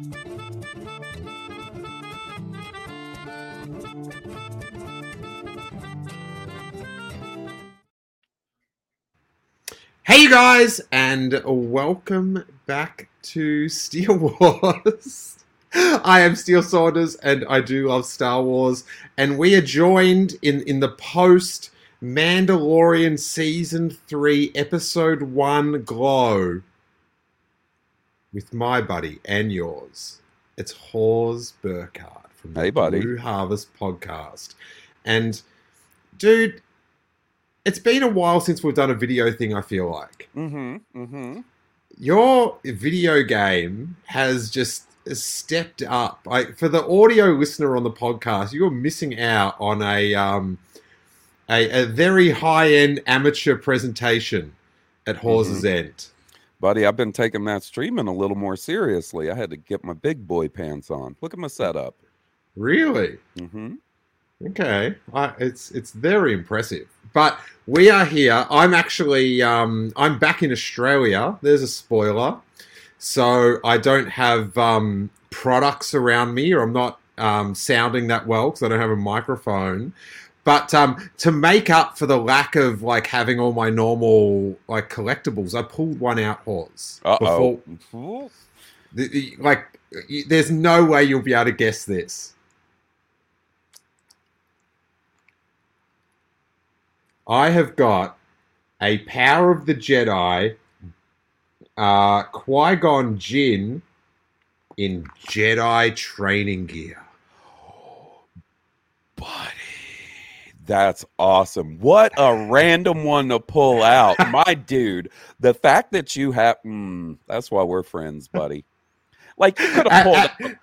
Hey, you guys, and welcome back to Steele Wars. I am Steele Saunders, and I do love Star Wars. And we are joined in in the post Mandalorian season three, episode one glow with my buddy and yours. It's Hawes Burkhardt from the Hey, buddy. Blue Harvest podcast. And dude, it's been a while since we've done a video thing, I feel like. Mm-hmm. Mm-hmm. Your video game has just stepped up. Like for the audio listener on the podcast, you're missing out on a um a, a very high-end amateur presentation at Hawes's End. Buddy, I've been taking that streaming a little more seriously. I had to get my big boy pants on. Look at my setup. Really? Mm-hmm. Okay, I, it's it's very impressive. But we are here. I'm actually um, I'm back in Australia. There's a spoiler. So I don't have um, products around me, or I'm not um, sounding that well because I don't have a microphone. But um, to make up for the lack of like having all my normal like collectibles, I pulled one out, Hawes. The- like, there's no way you'll be able to guess this. I have got a Power of the Jedi uh, Qui Gon Jinn in Jedi training gear. Buddy, that's awesome. What a random one to pull out. My dude, the fact that you have, mm, that's why we're friends, buddy. Like, you could have pulled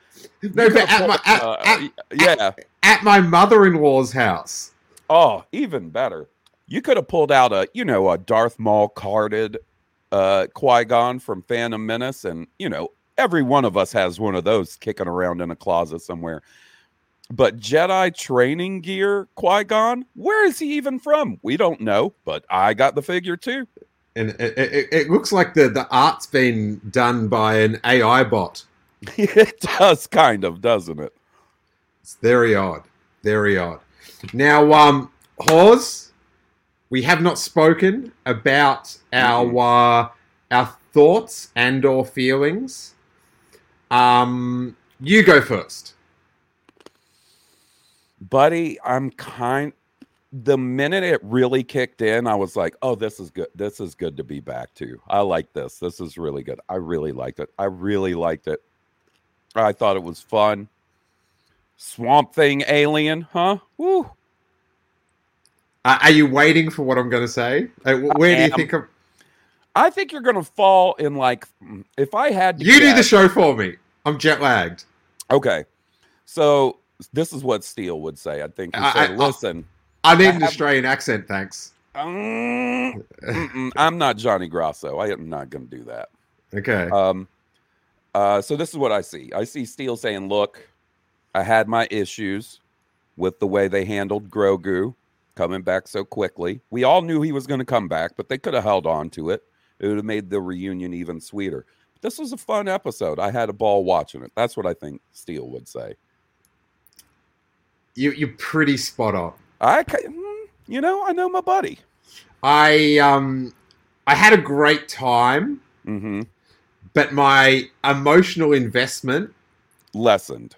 no, but at pulled- my, at, uh, at, yeah. at my mother-in-law's house. Oh, even better. You could have pulled out a, you know, a Darth Maul carded uh Qui-Gon from Phantom Menace, and you know, every one of us has one of those kicking around in a closet somewhere. But Jedi training gear Qui-Gon, where is he even from? We don't know, but I got the figure too. And it, it, it looks like the, the art's been done by an AI bot. it does kind of, doesn't it? It's very odd. Very odd. Now, um, Hawes, we have not spoken about our uh, our thoughts and or feelings. Um, you go first. Buddy i'm kind the minute it really kicked in i was like oh this is good this is good to be back to i like this this is really good i really liked it i really liked it i thought it was fun swamp thing alien huh Woo. Are you waiting for what I'm going to say? Uh, where do you think? Of, i think you're gonna fall in like if i had to you do the show for me. I'm jet lagged. okay so this is what steele would say i think he said I- listen I need I an have- Australian accent, thanks. mm-mm, i'm not johnny grasso i am not gonna do that Okay. Um, uh, so this is what I see. I see Steele saying, "Look, I had my issues with the way they handled Grogu coming back so quickly. We all knew he was going to come back, but they could have held on to it. It would have made the reunion even sweeter. This was a fun episode. I had a ball watching it. That's what I think Steele would say. You, you're pretty spot on. I, mm, you know, I know my buddy. I um, I had a great time, hmm but my emotional investment Lessened.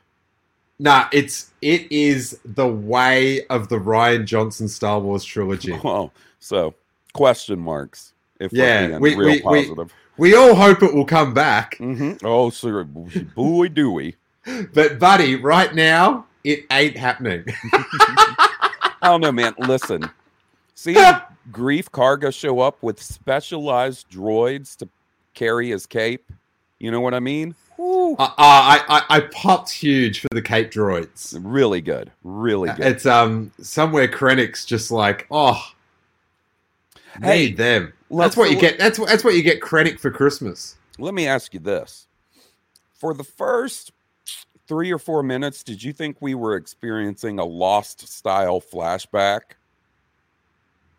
Nah, it's it is the way of the Rian Johnson Star Wars trilogy. Oh, so question marks. If Yeah, we- real we- we- positive. We all hope it will come back, hmm Oh, sir, boy, do we. but buddy, right now it ain't happening. I don't know, man. Listen, Seeing Greef Karga show up with specialized droids to carry his cape. You know what I mean? Uh, uh, I, I I popped huge for the Cape Droids. Really good. Really good. It's um somewhere Krennic's just like oh, Hey, need them. That's what you get. That's what that's what you get Krennic for Christmas. Let me ask you this. For the first three or four minutes, did you think we were experiencing a lost style flashback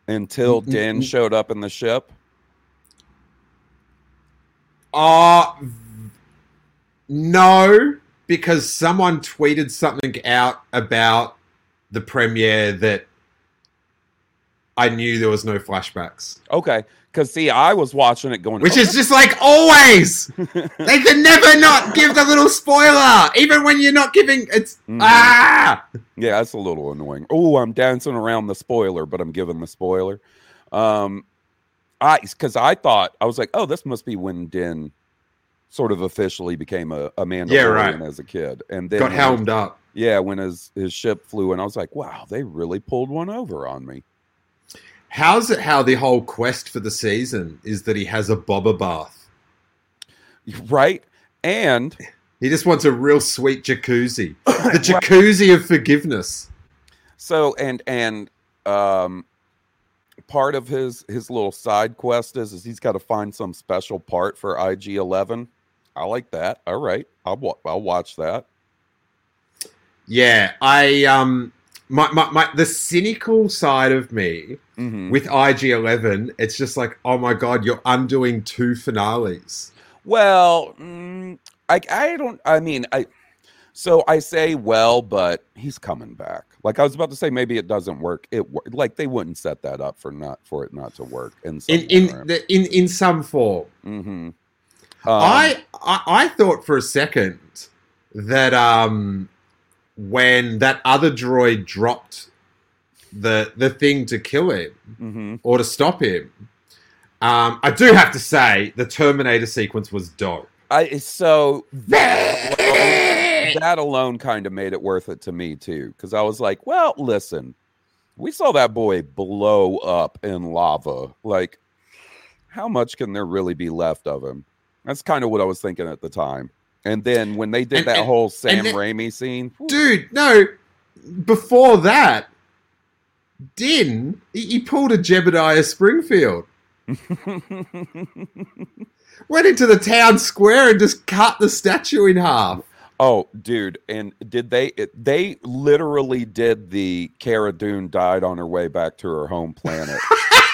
until Mm, mm, Din mm. showed up in the ship? Uh no, because someone tweeted something out about the premiere that I knew there was no flashbacks. Okay. Because, see, I was watching it going, Which "Oh, is just like always. they can never not give the little spoiler, even when you're not giving. It's Mhm. ah. Yeah, that's a little annoying. Oh, I'm dancing around the spoiler, but I'm giving the spoiler. Um, I because I thought I was like, oh, this must be when Din sort of officially became a, a Mandalorian right. as a kid, and then Got helmed up. Yeah, when his his ship flew, and I was like, wow, they really pulled one over on me. How's it? How the whole quest for the season is that he has a bobber bath. Right, and He just wants a real sweet jacuzzi, the jacuzzi of forgiveness. So and and um part of his his little side quest is is he's got to find some special part for IG11. I like that. All right. I'll I'll watch that. Yeah, I um, my, my, my the cynical side of me Mhm. with IG11, it's just like, oh my god, you're undoing two finales. Well, mm, I I don't I mean, I so I say well, but he's coming back. Like I was about to say maybe it doesn't work. It like they wouldn't set that up for not for it not to work in some In in the, in in some form. hmm I, I I thought for a second that um when that other droid dropped the the thing to kill him hmm or to stop him, um, I do have to say the Terminator sequence was dope. I so that alone kind of made it worth it to me too because i was like well listen we saw that boy blow up in lava. Like how much can there really be left of him? That's kind of what i was thinking at the time and then when they did And- that and- whole sam then- raimi scene Dude, no. Before that, Din he, he pulled a Jebediah Springfield. Went into the town square and just cut the statue in half. oh dude and did they they literally did the Cara Dune died on her way back to her home planet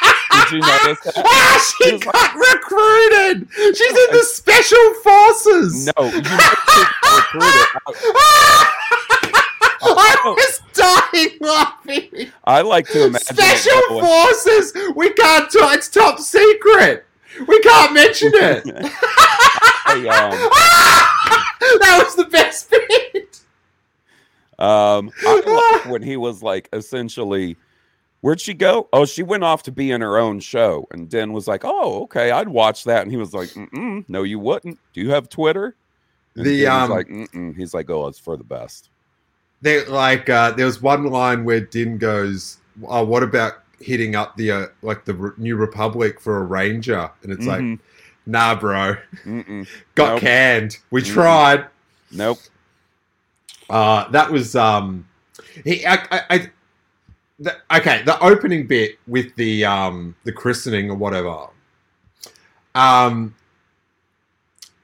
did you notice that? Ah, she got recruited. She's in the special forces. no you recruited. I was dying laughing. I like to imagine Special forces. We can't talk. It's top secret. We can't mention it. I, um, that was the best bit. um, I like when he was like, essentially, where'd she go? Oh, she went off to be in her own show. And Din was like, oh, okay, I'd watch that. And he was like, Mm-mm, no, you wouldn't. Do you have Twitter? And The, um, like, Mm-mm. he's like, oh, it's for the best. They like, uh, there was one line where Din goes, "Oh, what about hitting up the uh, like the Re- New Republic for a ranger?" And it's like, Mhm. "Nah, bro, Mm-mm. got Nope. canned. We Mhm. tried." Nope. Uh, that was um, he. I, I, I the, okay, the opening bit with the um the christening or whatever. Um,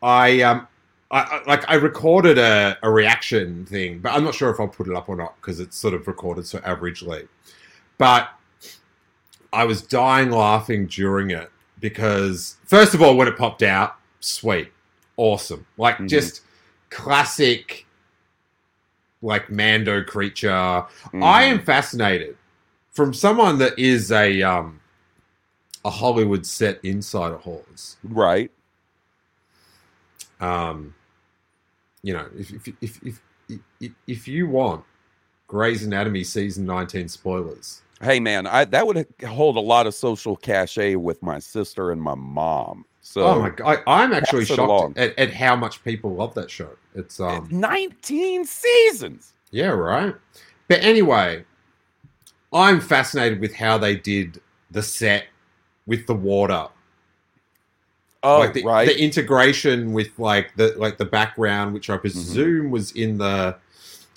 I um. I, I, like I recorded a, a reaction thing, but I'm not sure if I'll put it up or not because it's sort of recorded so averagely. But I was dying laughing during it because, first of all, when it popped out, sweet, awesome, like Mhm. just classic, like Mando creature. I Mhm. am fascinated from someone that is a um a Hollywood set insider Hawes. right. Um, you know, if if if if if, if you want Grey's Anatomy season 19 spoilers, Hey, man, I that would hold a lot of social cachet with my sister and my mom. So, oh my god, I, I'm actually pass it along. shocked at, at how much people love that show. It's um 19 seasons. Yeah, right. But anyway, I'm fascinated with how they did the set with the water. Oh, like the, right. the integration with like the like the background, which I Mm-hmm. presume was in the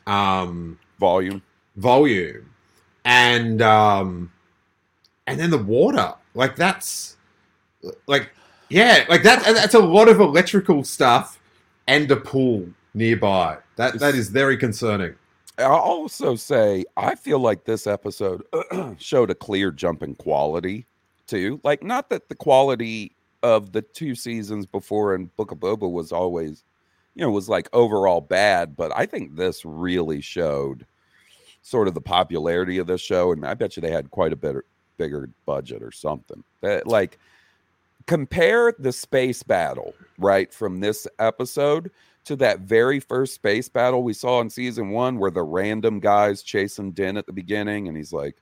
um Volume. volume and um and then the water like that's like yeah like that that's a lot of electrical stuff and a pool nearby that that is very concerning I'll also say I feel like this episode showed a clear jump in quality too. Like, not that the quality of the two seasons before in Book of Boba was always, you know, was like overall bad, but I think this really showed sort of the popularity of this show, and I bet you they had quite a bit bigger budget or something. That like compare the space battle right from this episode to that very first space battle we saw in season one where the random guys chasing Din at the beginning and he's like,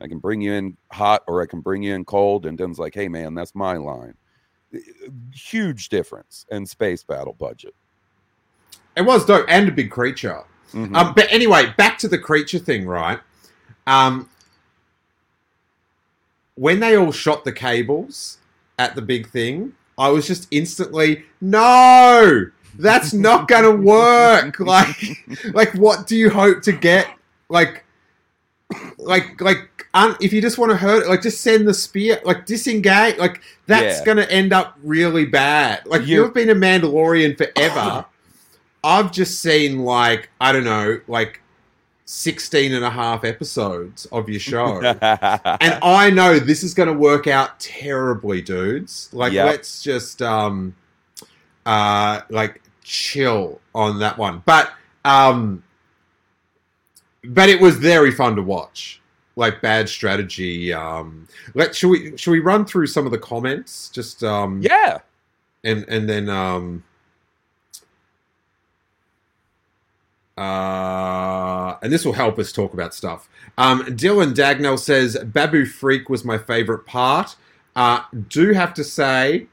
I can bring you in hot or I can bring you in cold. And Din's like, hey man, that's my line. Huge difference in space battle budget. it was dope and a big creature Mhm. um but anyway back to the creature thing right um when they all shot the cables at the big thing i was just instantly no that's not gonna work like like what do you hope to get like like like un, if you just want to hurt it like just send the spear like disengage like that's Yeah. gonna end up really bad like You- you've been a mandalorian forever i've just seen like i don't know like 16 and a half episodes of your show and I know this is going to work out terribly, dudes. Like, Yep. let's just um, uh, like chill on that one. But um, but it was very fun to watch. Like bad strategy. Um, let should we should we run through some of the comments? Just um, yeah. and and then um uh and this will help us talk about stuff um dylan dagnell says Babu Frik was my favorite part uh do have to say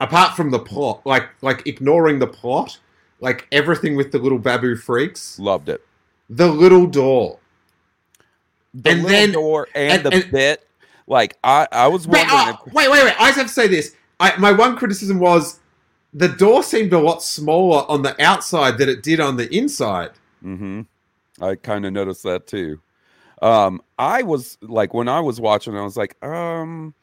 apart from the plot like like ignoring the plot like everything with the little Babu Friks Loved it. the little door The And little then- door and, and- the and- bit. Like I, I was Wait, oh, if wait, wait, wait. I just have to say this. I, my one criticism was the door seemed a lot smaller on the outside than it did on the inside. hmm I kind of noticed that too. Um, I was like, when I was watching, I was like, um,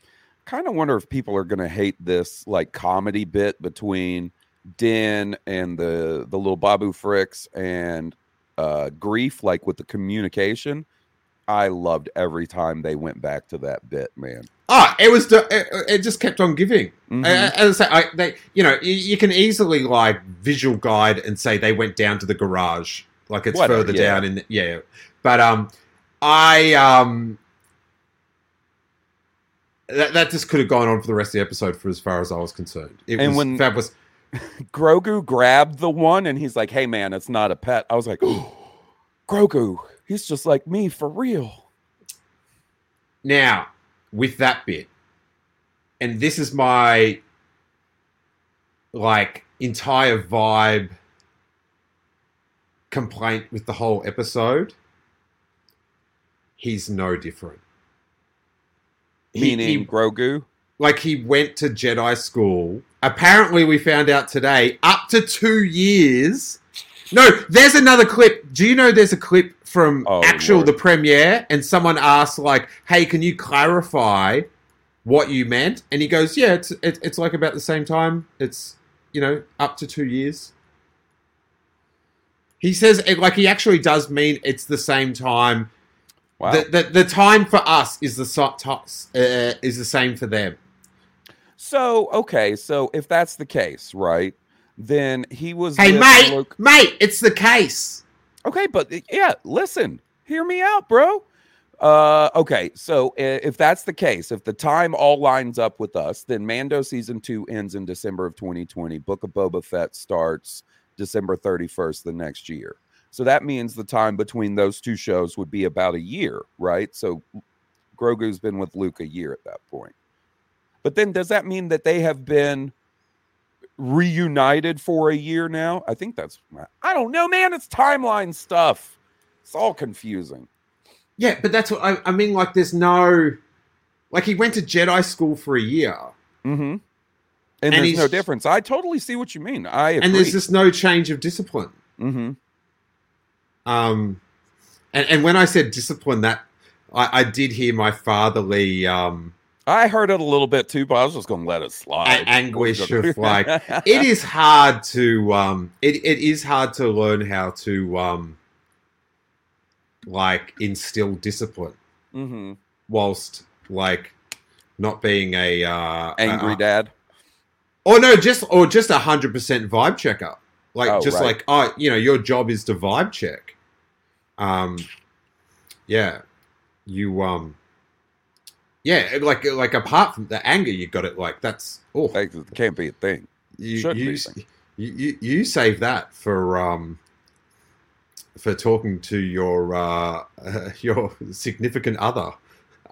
kind of wonder if people are going to hate this like comedy bit between Din and the the little Babu Friks and uh, Greef, like with the communication. I loved every time they went back to that bit, man. Oh, it was. the- It, it just kept on giving. Mhm. Uh, As I say, I, they, you know, you, you can easily like visual guide and say they went down to the garage, like it's Whatever, further yeah. down in. The, yeah, but um, I um, that, that just could have gone on for the rest of the episode for as far as I was concerned. It And was when- fabulous. Grogu grabbed the one and he's like, "Hey, man, it's not a pet." I was like, "Oh, Grogu, he's just like me for real." Now, with that bit, and this is my like entire vibe complaint with the whole episode. He's no different. He- Meaning he- Grogu. like he went to Jedi school. Apparently, we found out today up to two years. No, there's another clip. Do you know there's a clip from Oh, actual Lord. the premiere, and someone asked like, "Hey, can you clarify what you meant?" And he goes, "Yeah, it's it, it's like about the same time. It's you know up to two years." He says it like he actually does mean it's the same time. Wow. The, the the time for us is the uh, is the same for them. So okay, so if that's the case, right? Then he was. Hey, mate, Luke- mate, it's the case. Okay, but yeah, listen, hear me out, bro. Uh, okay, so if that's the case, if the time all lines up with us, then Mando season two ends in December of 2020. Book of Boba Fett starts December 31st the next year. So that means the time between those two shows would be about a year, right? So Grogu's been with Luke a year at that point. But then does that mean that they have been reunited for a year now? I think that's I don't know, man. It's timeline stuff. It's all confusing. Yeah, but that's what I, I mean. Like, there's no, like, he went to Jedi school for a year, Mm-hmm. And And, there's no difference. I totally see what you mean. I agree. and there's just no change of discipline. mm-hmm. Um, and and when I said discipline, that I, I did hear my fatherly um I heard it a little bit too, but I was just going to let it slide. anguish of like it is hard to um it, it is hard to learn how to um like instill discipline hmm whilst like not being a uh Angry dad. or no just or just a hundred percent vibe checker like Oh, just right. like oh you know your job is to vibe check um yeah you um yeah like like apart from the anger you got it like that's oh it can't be a thing. you you, you you you save that for um for talking to your uh your significant other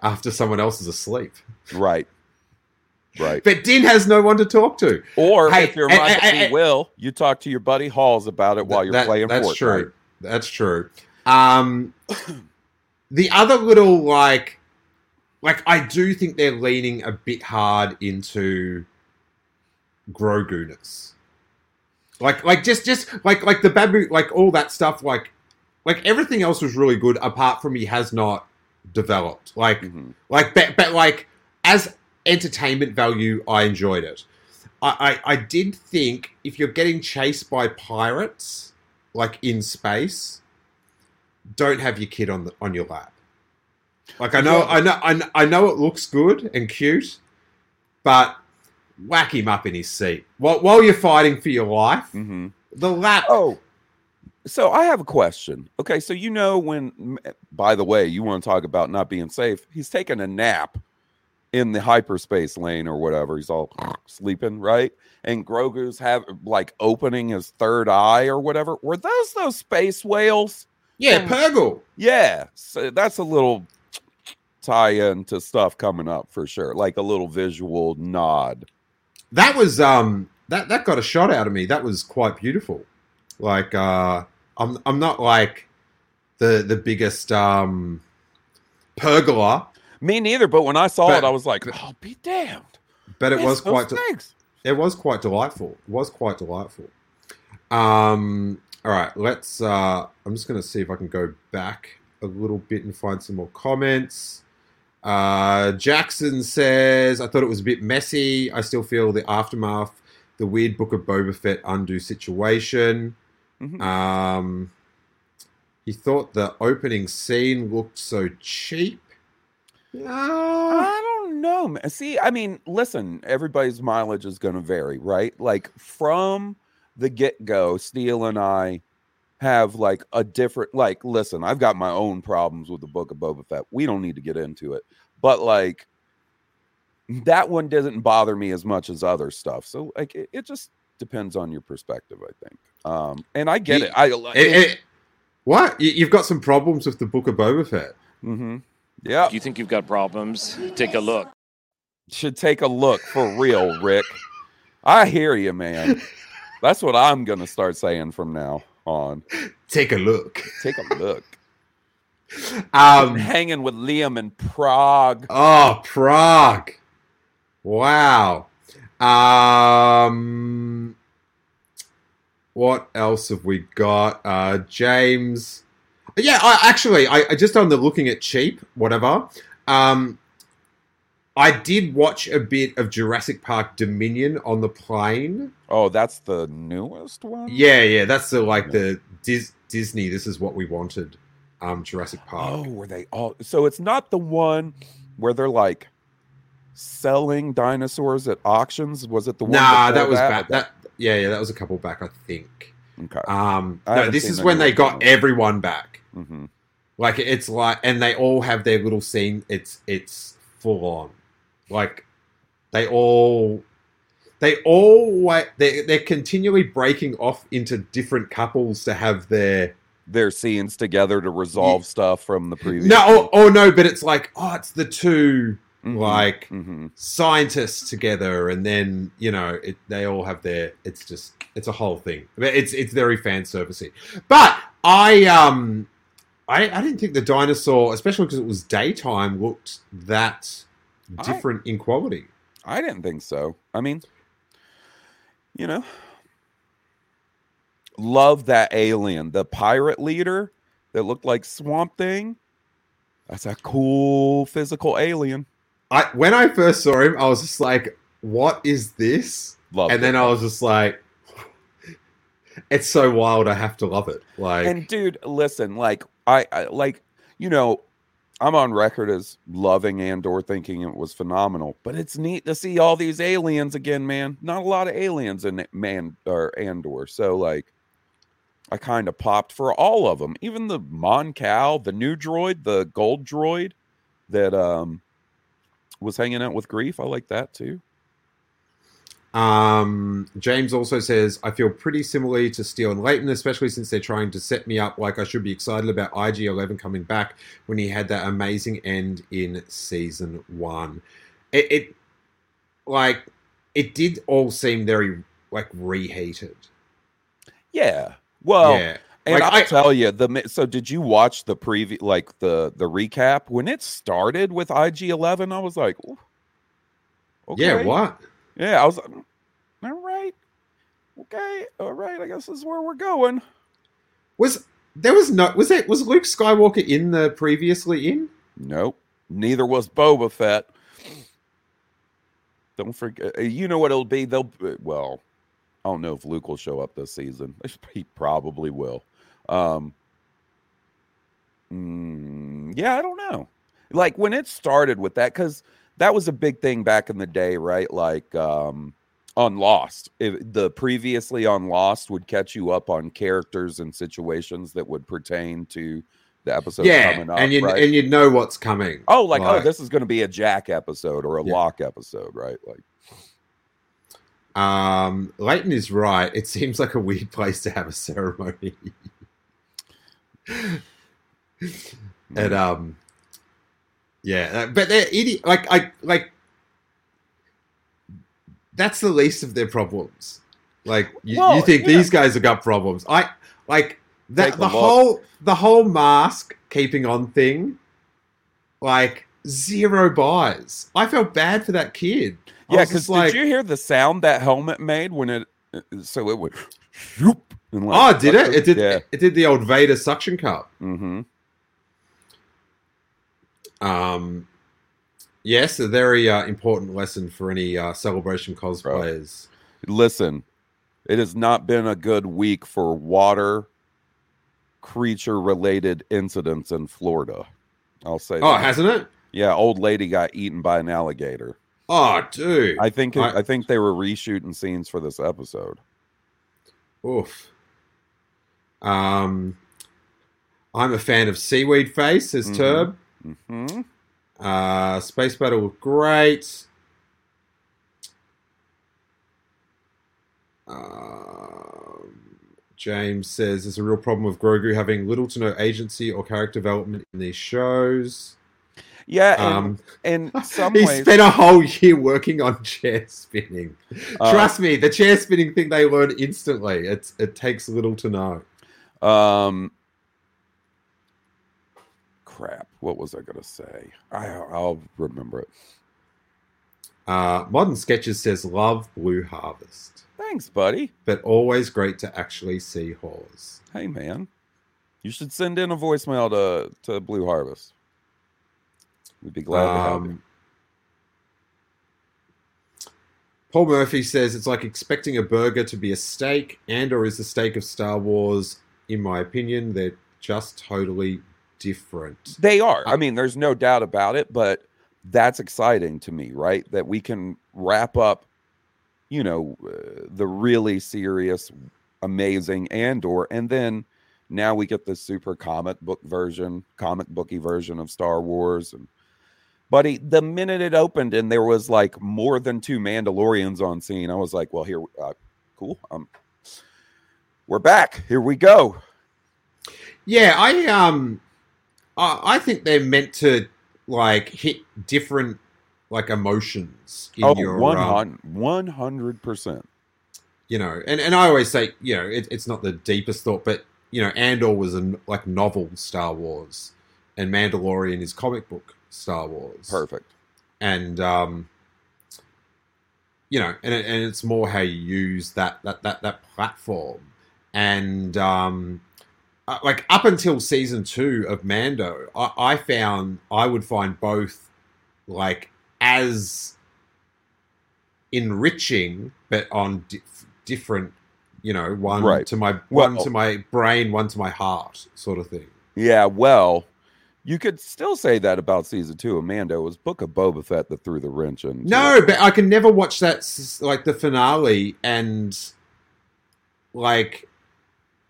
after someone else is asleep Right. Right. but Din has no one to talk to Or Hey, if you're and- my and- and- Will, you talk to your buddy Hawes about it while you're That- playing That's Fortnite. true. That's true. Um, the other little like, like I do think they're leaning a bit hard into Grogu-ness. Like, like just, just like, like the babu, like all that stuff. Like, like everything else was really good apart from he has not developed. Like, Mhm. like, but, but like as entertainment value, I enjoyed it. I, I, I did think if you're getting chased by pirates, like in space, don't have your kid on the, on your lap. Like I know. I know, I know, I know it looks good and cute, but whack him up in his seat while while you're fighting for your life. Mhm. The lap. Oh, so I have a question. Okay, so you know when, by the way, you want to talk about not being safe? He's taking a nap in the hyperspace lane or whatever. He's all sleeping, right? And Grogu's have like opening his third eye or whatever. Were those those space whales? yeah, Purrgil. Yeah, so that's a little tie-in to stuff coming up for sure, like a little visual nod. That was um that that got a shot out of me. That was quite beautiful. Like uh I'm I'm not like the the biggest um pergola, Me neither, but when I saw But- it, I was like, "Oh, be damned!" but it was quite de- it was quite delightful. It was quite delightful. Um all right, let's uh I'm just going to see if I can go back a little bit and find some more comments. Uh Jackson says, I thought it was a bit messy. I still feel the aftermath, the weird Book of Boba Fett undo situation. Mhm. Um, he thought the opening scene looked so cheap. Uh, I don't know. man. See, I mean, listen, everybody's mileage is going to vary, right? Like from the get go, Steele and I have like a different, like, listen, I've got my own problems with the book of Boba Fett. We don't need to get into it, but like that one doesn't bother me as much as other stuff. So, like, it, it just depends on your perspective, I think. Um, and I get it. I, it- it- what? You- You've got some problems with the Book of Boba Fett. hmm yeah. If you think you've got problems, take a look. should take a look for real, Rick. I hear you, man. That's what I'm gonna start saying from now on. Take a look. Take a look. I'm um, Hanging with Liam in Prague. oh, Prague. Wow. Um, what else have we got? Uh, James. Yeah, I actually, I, I just on the looking at cheap, whatever. Um, I did watch a bit of Jurassic Park Dominion on the plane. Oh, that's the newest one. Yeah, yeah, that's the like the Dis- Disney. This is what we wanted. Um, Jurassic Park. Oh, were they all? So it's not the one where they're like selling dinosaurs at auctions. Was it the one? nah, that was that? back. That yeah, yeah, that was a couple back, I think. Okay. Um, I no, this is when they got everyone back. Hmm Like it's like, and they all have their little scene. It's it's full on. Like they all, they all they they're continually breaking off into different couples to have their Their scenes together to resolve stuff from the previous. no, oh, oh no, but it's like oh, it's the two Mhm. like hmm scientists together, and then you know it, they all have their. It's just it's a whole thing. It's it's very fan servicey. But I um I, I didn't think the dinosaur, especially because it was daytime, looked that I- different in quality. I didn't think so. I mean, you know, love that alien, the pirate leader that looked like Swamp Thing. That's a cool physical alien. I when I first saw him, I was just like, "What is this?" Love and then I was just like, "It's so wild. I have to love it." Like, and dude, listen, like I, I like you know, I'm on record as loving Andor, thinking it was phenomenal. But it's neat to see all these aliens again, man. Not a lot of aliens in man or Andor, so like. I kind of popped for all of them, even the Mon Cal, the new droid, the gold droid that um was hanging out with Greef. I like that too. Um, James also says, I feel pretty similarly to Steele and Leighton, especially since they're trying to set me up like I should be excited about IG 11 coming back when he had that amazing end in season one. It, it like, it did all seem very, like, reheated. Yeah. Well, yeah. And Like, I'll I- tell you, the mi- so did you watch the preview, like the the recap when it started with IG Eleven? I was like, "Ooh, Yeah, what? Yeah, I was like, all right, okay, all right. I guess this is where we're going. Was there was no was it was Luke Skywalker in the previously in? Nope. Neither was Boba Fett. Don't forget. uh, You know what it'll be? They'll uh, well, I don't know if Luke will show up this season. He probably will. Um, mm, yeah, I don't know. Like when it started with that, because that was a big thing back in the day, right? Like um, on Lost, if the previously on Lost would catch you up on characters and situations that would pertain to the episode yeah, coming up, and you right? and you know what's coming. Oh, like, oh, this is going to be a Jack episode or a Yeah. Locke episode, right? Like, Um, Leighton is right. It seems like a weird place to have a ceremony. and um, yeah, uh, but they're idiot. Like I like. That's the least of their problems. Like you, Well, you think yeah. these guys have got problems? I like that. Take The look. whole the whole mask keeping on thing. Like zero buys. I felt bad for that kid. Yeah, because like, did you hear the sound that helmet made when it? uh, So it would. Shoop, and Oh, did it? It did. Yeah. It did the old Vader suction cup. Mm-hmm. Um, yes, a very uh, important lesson for any uh, celebration cosplayers. Listen, it has not been a good week for water creature-related incidents in Florida. I'll say. Oh, that. hasn't it? Yeah, old lady got eaten by an alligator. Oh, dude. I think. It, I- I think they were reshooting scenes for this episode. Oof. Um, I'm a fan of Seaweed Face, says Mhm. Turb. Hmm Uh, Space Battle was great. Um, James says there's a real problem with Grogu having little to no agency or character development in these shows. Yeah, and, Um, in some he ways, spent a whole year working on chair spinning. Uh, Trust me, the chair spinning thing they learn instantly. It's it takes little to know. Um, crap. What was I gonna say? I I'll remember it. Uh, Modern Sketches says love Blue Harvest, Thanks, buddy. but always great to actually see Hawes. Hey, man, you should send in a voicemail to to Blue Harvest. We'd be glad to have you. Um, Paul Murphy says it's like expecting a burger to be a steak, and or is the steak of Star Wars. In my opinion, they're just totally different. They are. I mean, there's no doubt about it, but that's exciting to me, right? That we can wrap up, you know, uh, the really serious, amazing Andor, and then now we get the super comic book version, comic booky version of Star Wars. And buddy, the minute it opened and there was like more than two Mandalorians on scene, I was like, well, here, uh, cool. Um, we're back. Here we go. Yeah, I um, I, I think they're meant to like hit different like emotions in Oh, your um, 100 percent. you know, and, and I always say, you know, it, it's not the deepest thought, but you know, Andor was a like novel Star Wars, and Mandalorian is comic book Star Wars. Perfect. and um, you know, and and it's more how you use that that that that platform, and um, Uh, like up until season two of Mando, I, I found I would find both like as enriching, but on di- different, you know, one Right. to my one Well- to my brain, one to my heart, sort of thing. Yeah, well, you could still say that about season two of Mando. It was Book of Boba Fett that threw the wrench in. No, but I can never watch that like the finale and like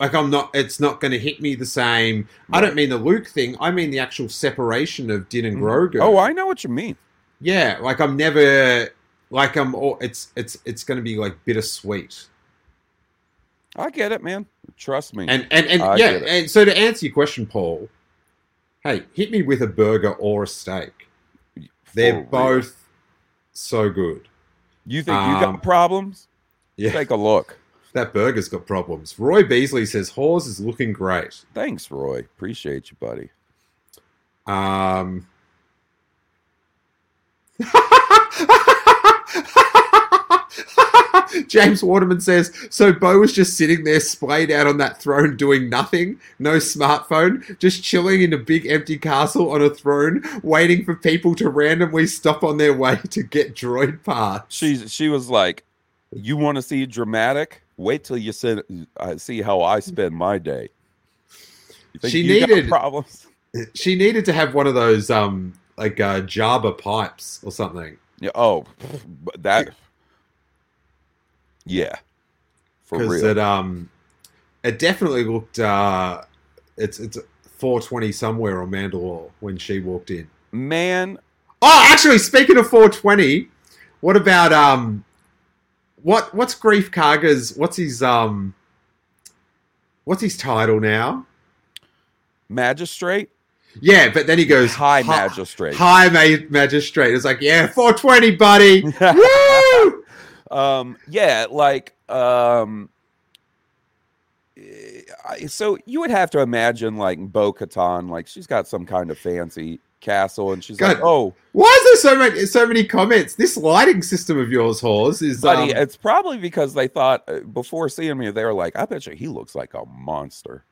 like I'm not it's not going to hit me the same. I don't mean the Luke thing. I mean the actual separation of Din and Grogu. Oh, I know what you mean. yeah, like I'm never like I'm all, it's it's it's going to be like bittersweet. I get it, man. Trust me. And and and I yeah, and so to answer your question, Paul, hey, hit me with a burger or a steak. They're real. both so good. You think you um, got problems? Yeah. Take a look. That burger's got problems. Roy Beasley says Hawes is looking great. Thanks, Roy. Appreciate you, buddy. Um, James Waterman says, so Bo was just sitting there splayed out on that throne doing nothing, no smartphone, just chilling in a big empty castle on a throne, waiting for people to randomly stop on their way to get droid parts. She she was like, "You want to see dramatic? Wait till you see, uh, see how I spend my day." She needed- problems. She needed to have one of those, um, like uh, Jabba pipes or something. Yeah. Oh, that. Yeah. For because real. it um it definitely looked uh it's it's 420 somewhere on Mandalore when she walked in. Man, Oh, actually, speaking of 420, what about um what what's Greef Karga's what's his um what's his title now? magistrate, Yeah, but then he goes high magistrate. High ma- magistrate. It's like, yeah, 420, buddy. Woo! um yeah like um eh, so you would have to imagine like bo katan like she's got some kind of fancy castle and she's like oh Why is there so many so many comments? This lighting system of yours, Hawes, is buddy um, it's probably because they thought uh, before seeing me they were like i bet you he looks like a monster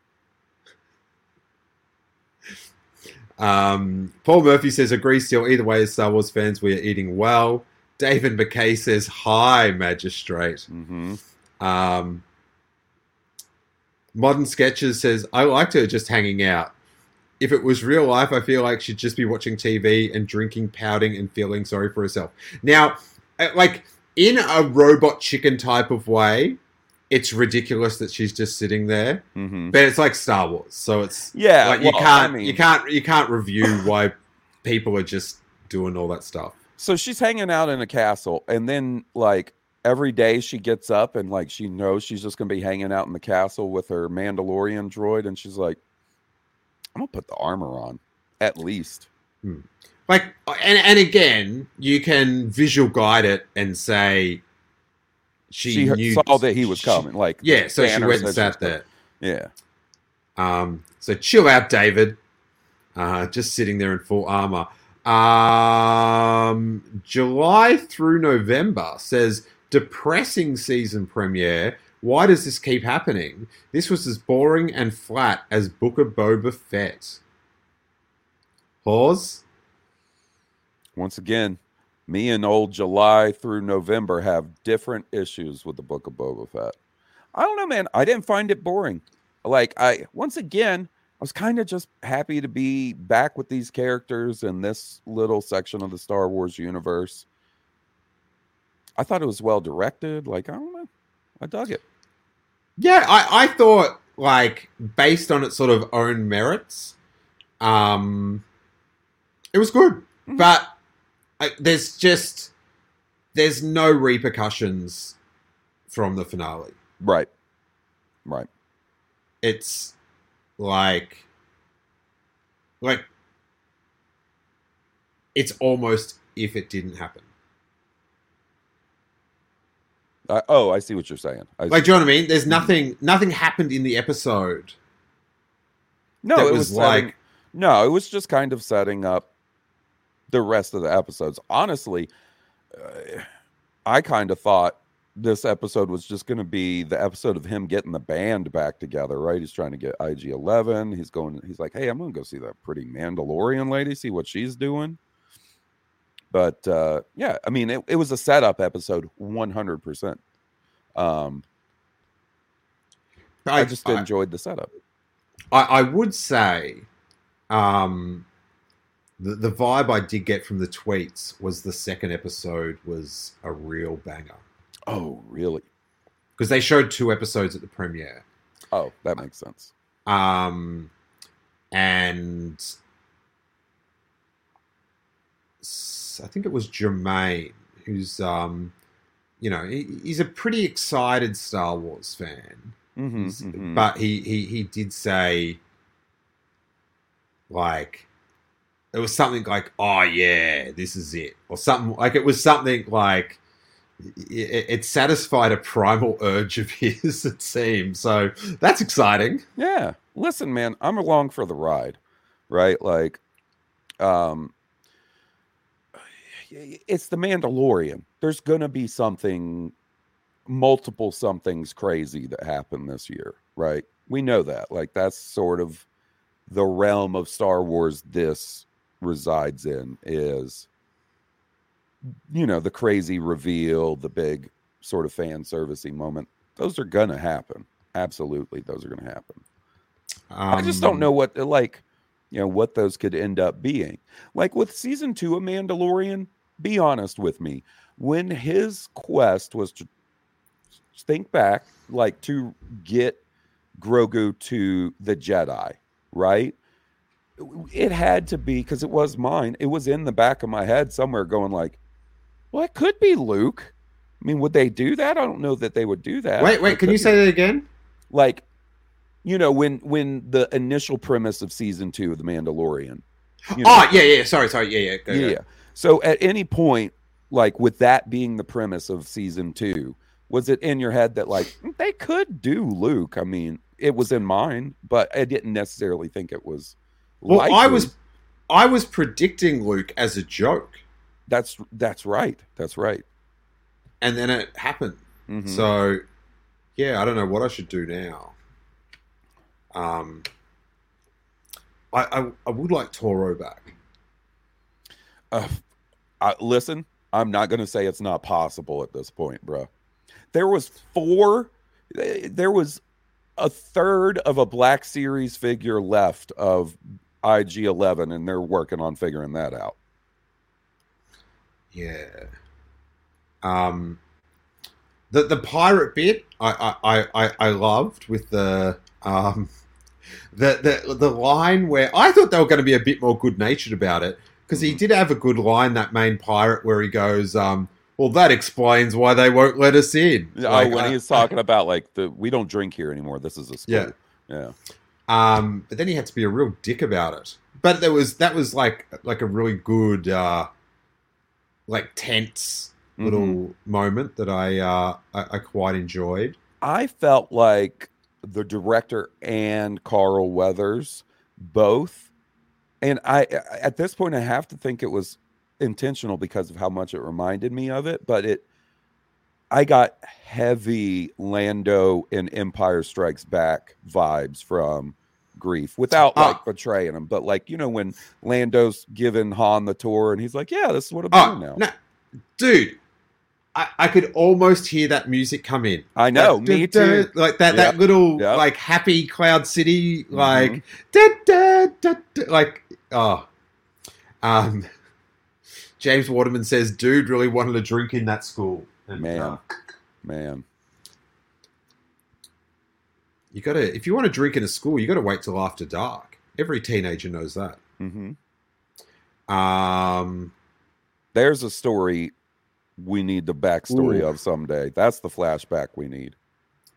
Um, Paul Murphy says, agree still. Either way, as Star Wars fans, we are eating well. David McKay says, hi, magistrate. hmm Um, Modern Sketches says, I liked her just hanging out. If it was real life, I feel like she'd just be watching TV and drinking, pouting, and feeling sorry for herself. Now, uh, like in a robot chicken type of way, it's ridiculous that she's just sitting there. hmm But it's like Star Wars, so it's yeah like you well, can't mean- you can't you can't review why people are just doing all that stuff. so she's hanging out in a castle and then like every day she gets up and like she knows she's just gonna be hanging out in the castle with her mandalorian droid and she's like i'm gonna put the armor on at least Like and and again, you can visual guide it and say she, she, knew saw that he was she- coming like Yeah, so she went and said she was sat there. yeah Um, so chill out, David. Uh, just sitting there in full armor. Um, July through November says depressing season premiere. Why does this keep happening? This was as boring and flat as Book of Boba Fett. Pause. once again me and old july through november have different issues with the book of boba fett i don't know man i didn't find it boring like i once again i was kind of just happy to be back with these characters in this little section of the star wars universe i thought it was well directed like i don't know i dug it Yeah, I, I thought like based on its sort of own merits, um, it was good. Mhm. But I, there's just there's no repercussions from the finale. right right It's like like it's almost if it didn't happen. I, oh i see what you're saying I Like, do you know what I mean? There's nothing nothing happened in the episode No, it was was setting- like- no, it was just kind of setting up the rest of the episodes. Honestly, uh, I kind of thought this episode was just going to be the episode of him getting the band back together. Right? He's trying to get IG Eleven. He's going. He's like, hey, I'm going to go see that pretty Mandalorian lady, see what she's doing. But uh, yeah, I mean, it, it was a setup episode, 100. percent Um, I, just I, enjoyed the setup. I, I would say um, the, the vibe I did get from the tweets was the second episode was a real banger Oh, really? because they showed two episodes at the premiere. Oh, that makes sense. Um, and I think it was Jermaine who's, um, you know, he, he's a pretty excited Star Wars fan. Mhm, He's- mhm. But he, he he did say like it was something like, "Oh yeah, this is it," or something like it was something like it, it satisfied a primal urge of his. It seems so. That's exciting. Yeah. Listen, man, I'm along for the ride, right? Like, um, it's the Mandalorian. There's gonna be something, multiple somethings crazy that happen this year, right? We know that. Like, that's sort of the realm of Star Wars. This resides in is, you know, the crazy reveal, the big sort of fan servicing moment. Those are gonna happen. Absolutely, those are gonna happen. I just don't Um, know what like you know what those could end up being. Like with season 2 of Mandalorian, be honest with me. When his quest was to think back like to get Grogu to the Jedi, right? It had to be because it was mine. It was in the back of my head somewhere going like, well, it could be Luke. I mean, would they do that? I don't know that they would do that. Wait, wait. Can you say that again? like you know when when the initial premise of season two of the mandalorian you know, Oh yeah, yeah. Sorry, sorry. Yeah, yeah. Go, yeah, go. So at any point like with that being the premise of season two was it in your head that like "Mm, they could do luke i mean it was in mine but i didn't necessarily think it was Well, I was, I was predicting Luke as a joke, that's that's right that's right and then it happened. Mhm. So, yeah, I don't know what I should do now. Um, I I, I would like Toro back. Uh, I, listen, I'm not going to say it's not possible at this point, bro. There was four. There was a third of a Black Series figure left of IG Eleven, and they're working on figuring that out. Yeah. Um, the the pirate bit I I, I, I loved with the um the the the line where I thought they were going to be a bit more good natured about it because he did have a good line that main pirate where he goes um well that explains why they won't let us in Like, oh, when I- he's talking about like the we don't drink here anymore. This is a school. Yeah. yeah. Um, but then he had to be a real dick about it. But there was that was like like a really good uh like tense little Mm-hmm. moment that I uh I, I quite enjoyed. I felt like the director and Carl Weathers both, and I at this point I have to think it was intentional because of how much it reminded me of it. But it, I got heavy Lando and Empire Strikes Back vibes from Greef without Ah. like betraying him, but like you know when Lando's giving Han the tour and he's like, "Yeah, this is what I'm Oh doing now." no, dude. I, I could almost hear that music come in. I know, That me da- da- too. Like that, Yep, that little yep. like happy Cloud City, Mm-hmm. like da, like oh, um, James Waterman says, "Dude really wanted to drink in that school." And, Man. uh, Man, you gotta if you want to drink in a school, you gotta wait till after dark. Every teenager knows that. hmm Um, there's a story we need the backstory Ooh. of someday. That's the flashback we need.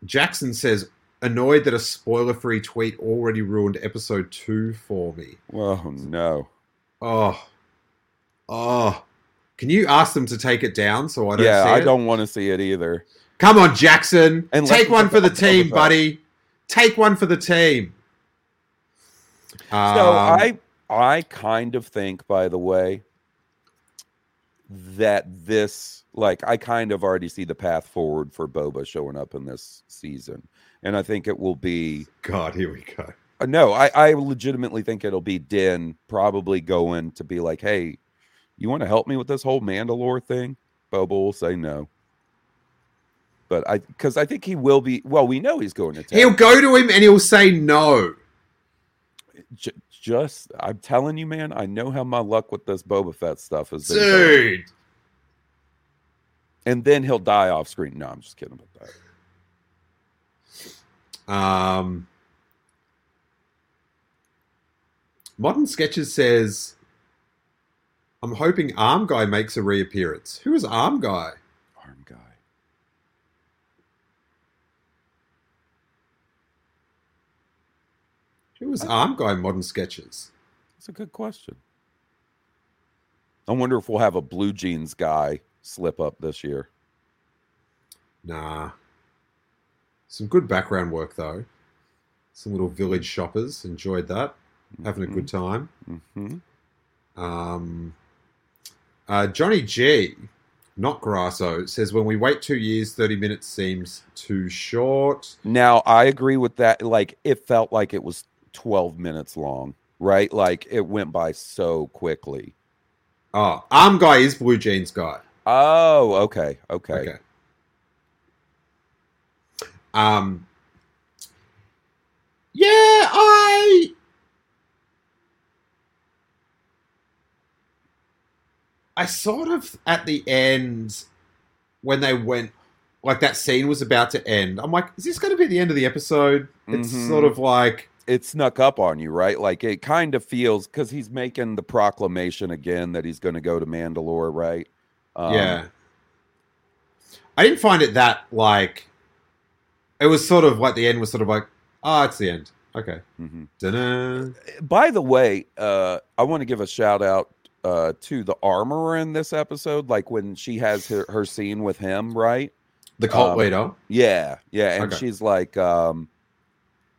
Jackson says, annoyed that a spoiler-free tweet already ruined episode two for me. Oh no. Oh, oh. Can you ask them to take it down so I don't? yeah, I it? don't want to see it either. Come on, Jackson. And Take one for the team, buddy. Take one for the team. So Um, I I kind of think, by the way, that this like I kind of already see the path forward for Boba showing up in this season, and I think it will be. God, here we go. Uh, No, I, I legitimately think it'll be Din probably going to be like, "Hey, you want to help me with this whole Mandalore thing?" Boba will say no, but I because I think he will be. Well, we know he's going to. Tell. He'll go to him and he'll say no. J- just I'm telling you, man, I know how my luck with this Boba Fett stuff going. Dude. And then he'll die off screen. No, I'm just kidding about that. Um, Modern Sketches says, I'm hoping Arm Guy makes a reappearance. Who is Arm Guy? Arm guy. Who is Arm Guy in Modern Sketches? That's a good question. I wonder if we'll have a blue jeans guy slip up this year. Nah. Some good background work, though. Some little village shoppers enjoyed that. Having a good time. hmm Um, uh, Johnny G, not Grasso, says when we wait two years, 30 minutes seems too short. Now I agree with that. Like it felt like it was 12 minutes long, right? Like it went by so quickly. Oh, Arm Guy is Blue Jeans Guy. Oh, okay, okay. Okay. Um. Yeah, I. I sort of at the end when they went like that scene was about to end. I'm like, is this going to be the end of the episode? It's Mhm. sort of like It snuck up on you, right? Like it kind of feels because he's making the proclamation again that he's going to go to Mandalore, right? Um, yeah. I didn't find it that like. It was sort of like the end was sort of like, oh, it's the end. Okay. mhm. By the way, uh, I want to give a shout out uh, to the armorer in this episode. Like when she has her, her scene with him, right? The cult Um, leader. Yeah, yeah, and Okay. she's like, um,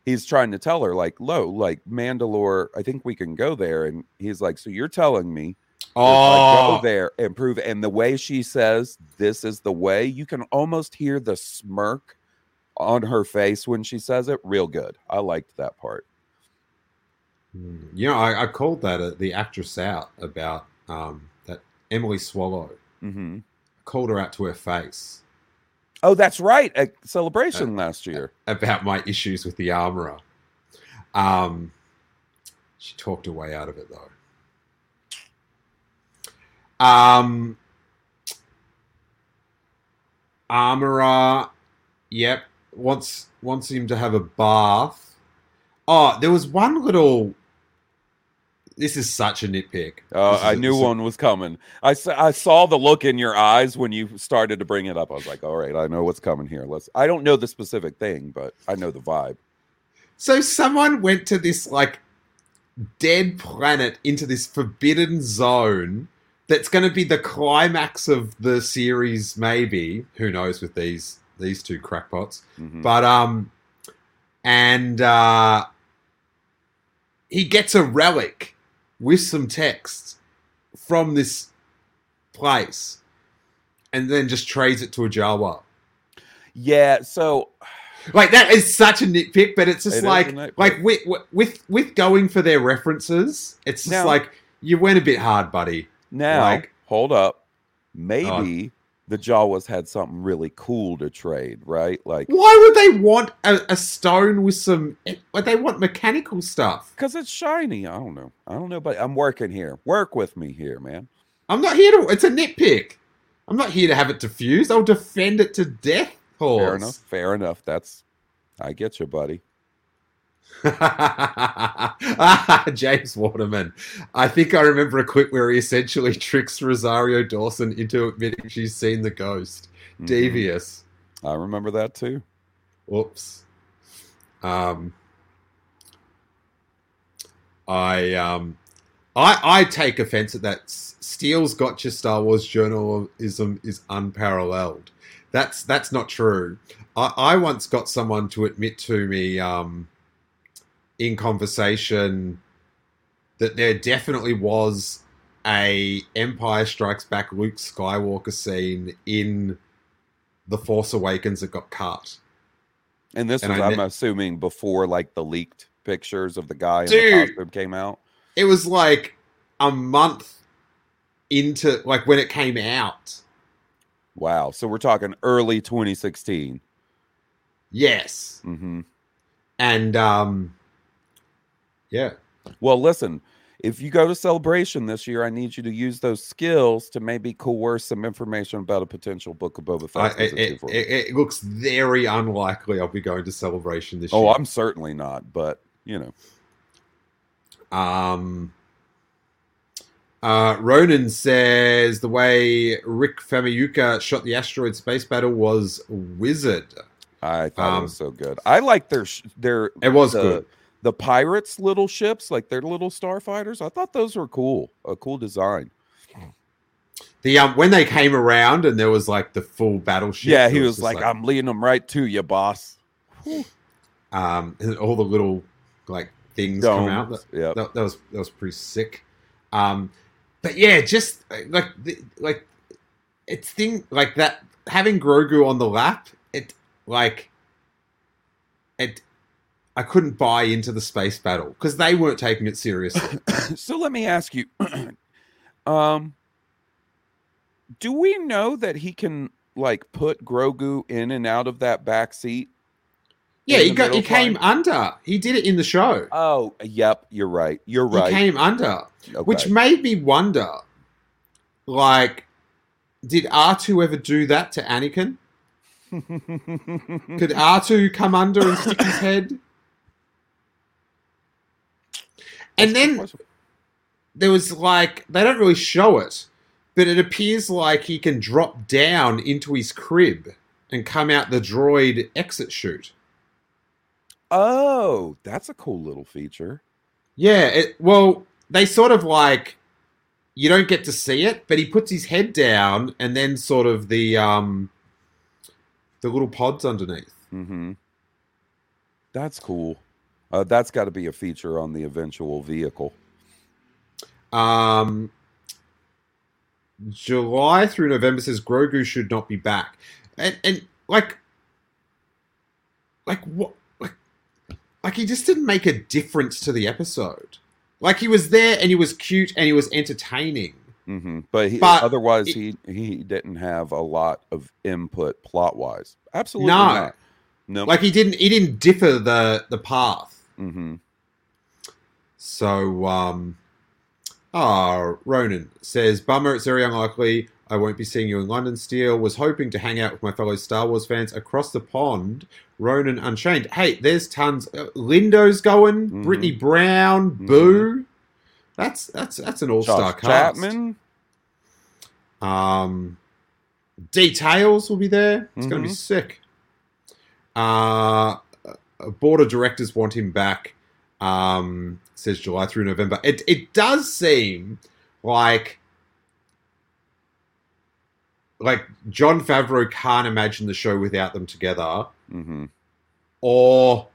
he's trying to tell her, like, "Lo, like Mandalore, I think we can go there." And he's like, "So you're telling me if I Oh, go there and prove it?" And the way she says, "This is the way," you can almost hear the smirk on her face when she says it. Real good. I liked that part. Hmm. You know, I, I called that uh, the actress out about um, that Emily Swallow. hmm called her out to her face Oh, that's right. At celebration last year. about my issues with the armorer. Um, she talked her way out of it though. Um, armorer, yep, wants wants him to have a bath. Oh, there was one little. This is such a nitpick. Uh, This is I a- knew a- one was coming. I saw, I saw the look in your eyes when you started to bring it up. I was like, all right, I know what's coming here. Let's. I don't know the specific thing, but I know the vibe. So someone went to this like dead planet into this forbidden zone that's going to be the climax of the series maybe who knows with these these two crackpots Mhm. but um and uh he gets a relic with some text from this place and then just trades it to a Jawa. Yeah. So Like that is such a nitpick, but it's just a like like with with with going for their references, it's just Now- like you went a bit hard, buddy. now, Like- hold up. Maybe the Jawas had something really cool to trade, right? Like, Why would they want a, a stone with some? Like they want mechanical stuff. because it's shiny. I don't know. I don't know, but I'm working here. Work with me here, man. I'm not here to. It's a nitpick. I'm not here to have it diffused. I'll defend it to death. Horse. Fair enough. Fair enough. That's. I get you, buddy. James Waterman. I think I remember a clip where he essentially tricks Rosario Dawson into admitting she's seen the ghost. Mhm. Devious. I remember that too. Whoops. Um, I um, I I take offense at that. Steele's gotcha Star Wars journalism is unparalleled. That's that's not true. I, I once got someone to admit to me um, in conversation that there definitely was a Empire Strikes Back Luke Skywalker scene in The Force Awakens that got cut. And this And was, I I'm ne- assuming, before like the leaked pictures of the guy in the costume came out. It was like a month into like when it came out. Wow. So we're talking early 2016. Yes. hmm And um yeah. Well, listen, if you go to Celebration this year, I need you to use those skills to maybe coerce some information about a potential Book of Boba Fett. it, it, it, it looks very unlikely I'll be going to celebration this oh, year. Oh, I'm certainly not, but you know. Um, uh, Ronan says the way Rick Famuyiwa shot the asteroid space battle was wizard. I thought it Um, was so good. I like their sh- their It was the, good. The pirates' little ships, like their little starfighters. I thought those were cool. A cool design. The um, when they came around and there was like the full battleship. yeah, he was just like, "I'm leading them right to you, boss." um, and all the little like things come out. Domes. That, Yep. that, that was that was pretty sick. Um, but yeah, just uh, like like it's thing like that having Grogu on the lap. It like it. I couldn't buy into the space battle because they weren't taking it seriously. so let me ask you, um, do we know that he can like put Grogu in and out of that back seat? yeah, he got he came under. He did it in the show. Oh, yep, you're right. You're right. He came under. which made me wonder like did r2 ever do that to anakin could r2 come under and stick his head and then there was like they don't really show it but it appears like he can drop down into his crib and come out the droid exit chute Oh, that's a cool little feature. Yeah, it, well, they sort of like you don't get to see it, but he puts his head down and then sort of the um the little pods underneath. Mm-hmm. That's cool. Uh, that's got to be a feature on the eventual vehicle. Um July through November says Grogu should not be back. And and like like what like like he just didn't make a difference to the episode. Like he was there and he was cute and he was entertaining. hmm But, he, But otherwise, it- he he didn't have a lot of input plot wise. Absolutely No. not. No. Like he didn't he didn't differ the the path. Hmm So, um, ah, Ronan says, Bummer, it's very unlikely I won't be seeing you in London Steele. Was hoping to hang out with my fellow Star Wars fans across the pond. Ronan Unchained. Hey, there's tons. Uh, Lindo's going. Mhm. Brittany Brown. Mhm. Boo. That's that's that's an all star Josh cast. Chapman. Um, Details will be there. It's going to be sick. Uh, board of directors want him back. Um, says July through November. It it does seem like like Jon Favreau can't imagine the show without them together, hmm or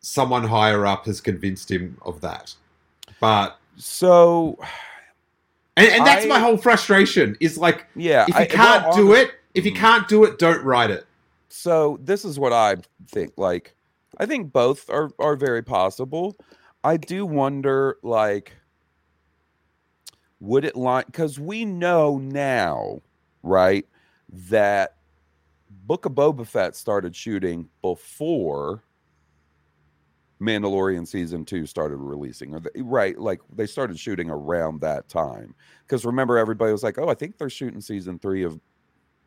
someone higher up has convinced him of that. But So, and, and that's I- my whole frustration is like yeah, if you I- can't well, do it, if you Mhm. can't do it, don't write it. So this is what I think. Like, I think both are are very possible. I do wonder, like, would it line? Because we know now, right, that Book of Boba Fett started shooting before Mandalorian season two started releasing, or the, right, like they started shooting around that time. Because remember, everybody was like, "Oh, I think they're shooting season three of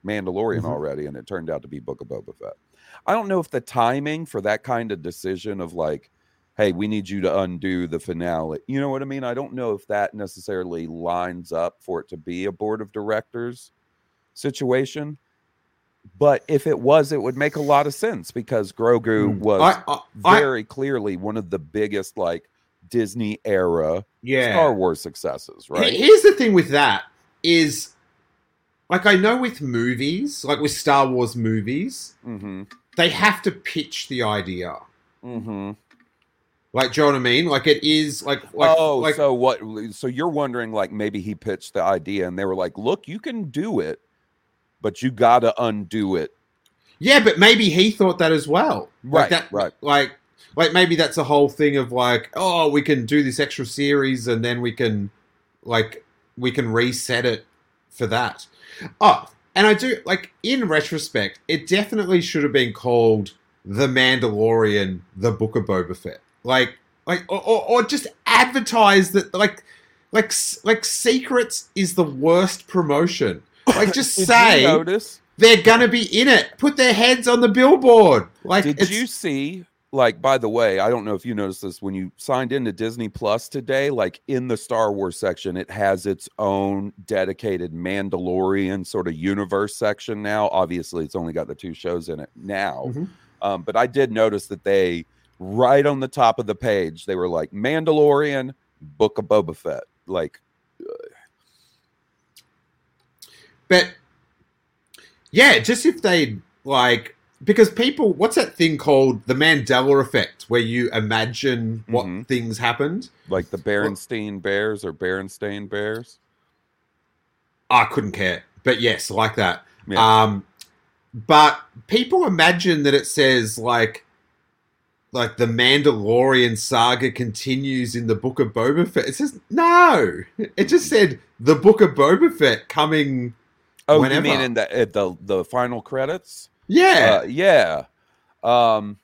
Mandalorian Mhm. already," and it turned out to be Book of Boba Fett. I don't know if the timing for that kind of decision of like, "Hey, we need you to undo the finale," you know what I mean? I don't know if that necessarily lines up for it to be a board of directors situation. But if it was, it would make a lot of sense because Grogu Hmm. was I, I, I- very clearly one of the biggest like Disney era yeah. Star Wars successes, right? Here's the thing with that is, like I know with movies, like with Star Wars movies, Mm-hmm. they have to pitch the idea. Mm-hmm. Like, do you know what I mean? Like, it is like, like, oh, like, so what? So you're wondering, like, maybe he pitched the idea, and they were like, "Look, you can do it, but you got to undo it." yeah, but maybe he thought that as well. Right, like that, right. Like, like maybe that's a whole thing of like, oh, we can do this extra series, and then we can, like, we can reset it for that. Oh, and I do like in retrospect, it definitely should have been called The Mandalorian: The Book of Boba Fett. Like, like, or, or, or just advertise that, like, like, like, Secrets is the worst promotion. Like, just say they're gonna be in it. Put their heads on the billboard. Like, Did you see? Like, by the way, I don't know if you noticed this when you signed into Disney Plus today. Like in the Star Wars section, it has its own dedicated Mandalorian sort of universe section now. Obviously, it's only got the two shows in it now. Mhm. Um, but I did notice that they, right on the top of the page, they were like Mandalorian, Book of Boba Fett. Like, But yeah, just if they like because people what's that thing called the Mandela effect where you imagine what Mhm. things happened? like the Berenstein Bears or Berenstain Bears. I couldn't care. But yes, like that. Yeah. Um but people imagine that it says like like the Mandalorian saga continues in the Book of Boba Fett. It says no. It just said the Book of Boba Fett coming oh, whenever. you mean in the the the final credits? Yeah. Uh, yeah. Um,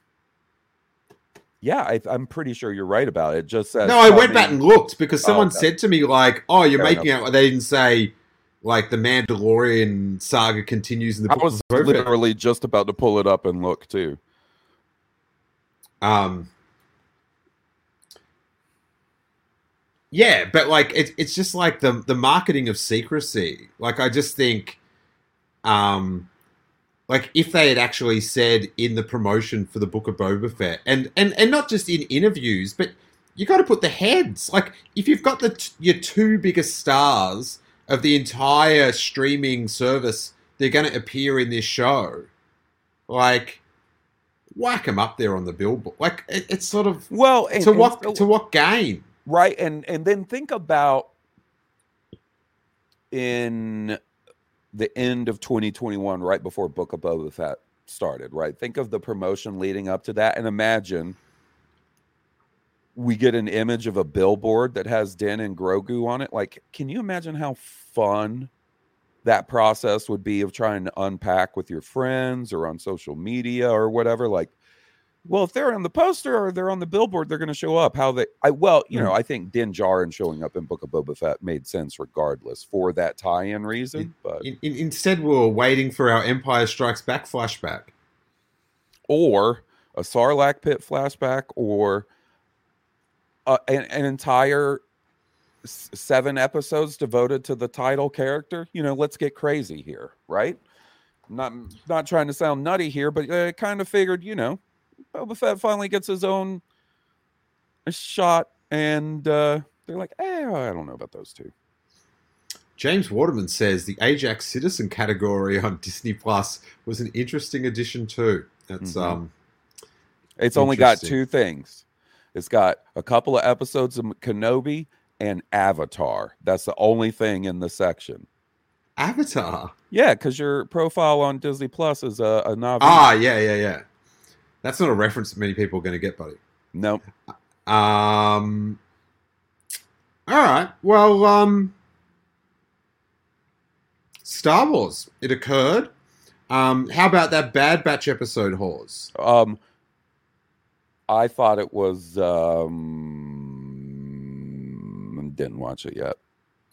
yeah, I, I'm pretty sure you're right about it. it just says No, I went back and looked because Oh, someone okay. said to me like, "Oh, you're Fair making out." They didn't say like the Mandalorian saga continues in the I book was of Boba Fett. literally just about to pull it up and look too. Um, yeah, but like it's it's just like the the marketing of secrecy. Like I just think, um, like if they had actually said in the promotion for the Book of Boba Fett, and and and not just in interviews, but you got to put the heads. Like if you've got the t- your two biggest stars of the entire streaming service, they're going to appear in this show. Like, whack them up there on the billboard. Like it, it's sort of Well, and, to and what so- to what gain? right, and and then think about in the end of 2021, right before Book of Boba Fett started. Right, think of the promotion leading up to that, and imagine we get an image of a billboard that has Din and Grogu on it. Like, can you imagine how fun that process would be of trying to unpack with your friends or on social media or whatever? Like, well, if they're on the poster or they're on the billboard, they're going to show up. How they, I well, you know, I think Din Djarin showing up in Book of Boba Fett made sense regardless for that tie-in reason. But In, in, instead, we were waiting for our Empire Strikes Back flashback. or a Sarlacc pit flashback or uh, an, an entire s- seven episodes devoted to the title character. You know, let's get crazy here, right? Not not trying to sound nutty here, but I kind of figured, you know, Boba Fett finally gets his own shot, and uh, they're like, eh, I don't know about those two. James Waterman says the Ajax Citizen category on Disney Plus was an interesting addition too. That's Mhm. um It's only got two things. It's got a couple of episodes of Kenobi and Avatar. That's the only thing in the section. Avatar. Yeah, because your profile on Disney Plus is a, a Na'vi. Ah, yeah, yeah, yeah. That's not a reference that many people are going to get, buddy. Nope. Um. All right. Well, um. Star Wars. It occurred. Um. How about that Bad Batch episode, Hawes? Um, I thought it was. Um, didn't watch it yet.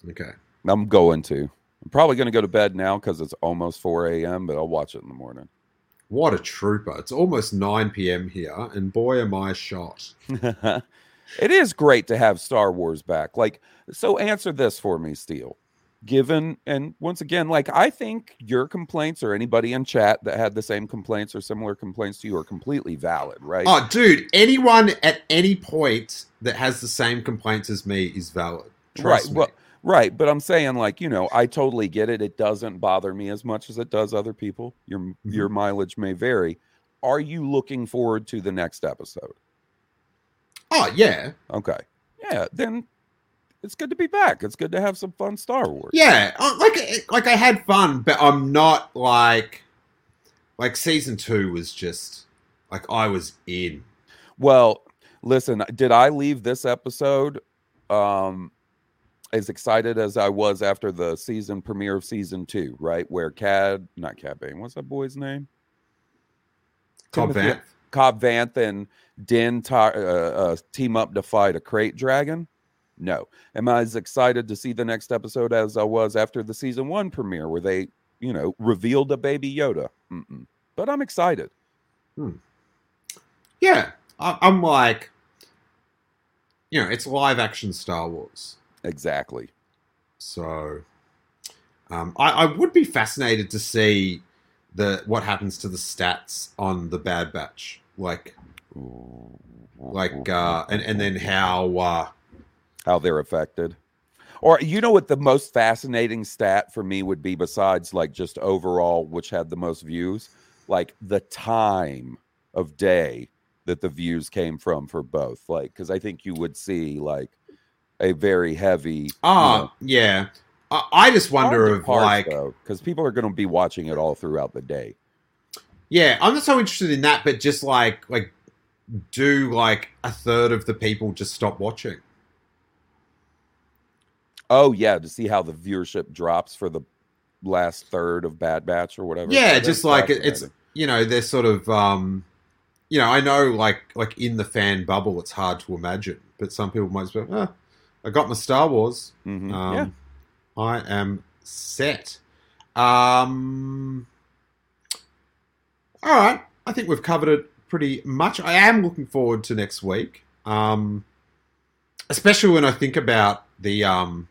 Okay. I'm going to. I'm probably going to go to bed now because it's almost 4 a.m., but I'll watch it in the morning. What a trooper! It's almost nine p.m. here, and boy, am I shot. it is great to have Star Wars back. Like, so answer this for me, Steele. Given, and once again, like, I think your complaints or anybody in chat that had the same complaints or similar complaints to you are completely valid, right? Oh, dude! Anyone at any point that has the same complaints as me is valid. Trust right. me. Well, right. But I'm saying, like, you know, I totally get it. It doesn't bother me as much as it does other people. Your Mm-hmm. your mileage may vary. Are you looking forward to the next episode? Oh yeah, Okay. Yeah, then it's good to be back. It's good to have some fun Star Wars. yeah. uh, Like like I had fun, but I'm not like like season two was just like I was in. Well, listen, did I leave this episode um as excited as I was after the season premiere of season two, right? Where Cad, not Cad Bane, what's that boy's name? Cobb Timothy- Vanth. Cobb Vanth and Din uh, uh, team up to fight a krayt dragon? No. Am I as excited to see the next episode as I was after the season one premiere where they, you know, revealed a baby Yoda? Mm-mm. But I'm excited. Yeah, I, I'm like, you know, it's live action Star Wars. Exactly. So um, I, I would be fascinated to see the what happens to the stats on the Bad Batch, like like uh, and and then how uh, how they're affected. Or you know what the most fascinating stat for me would be besides like just overall which had the most views, like the time of day that the views came from for both. Like cuz I think you would see like a very heavy oh yeah. I, I just wonder if like cuz people are going to be watching it all throughout the day. yeah, I'm not so interested in that, but just like like do like a third of the people just stop watching. Oh yeah, to see how the viewership drops for the last third of Bad Batch or whatever. Yeah, That's just like it's you know they're sort of um, you know I know like like in the fan bubble it's hard to imagine, but some people might be ah, I got my Star Wars. Mhm. Um, yeah. I am set. Um, all right, I think we've covered it pretty much. I am looking forward to next week, um, especially when I think about the um,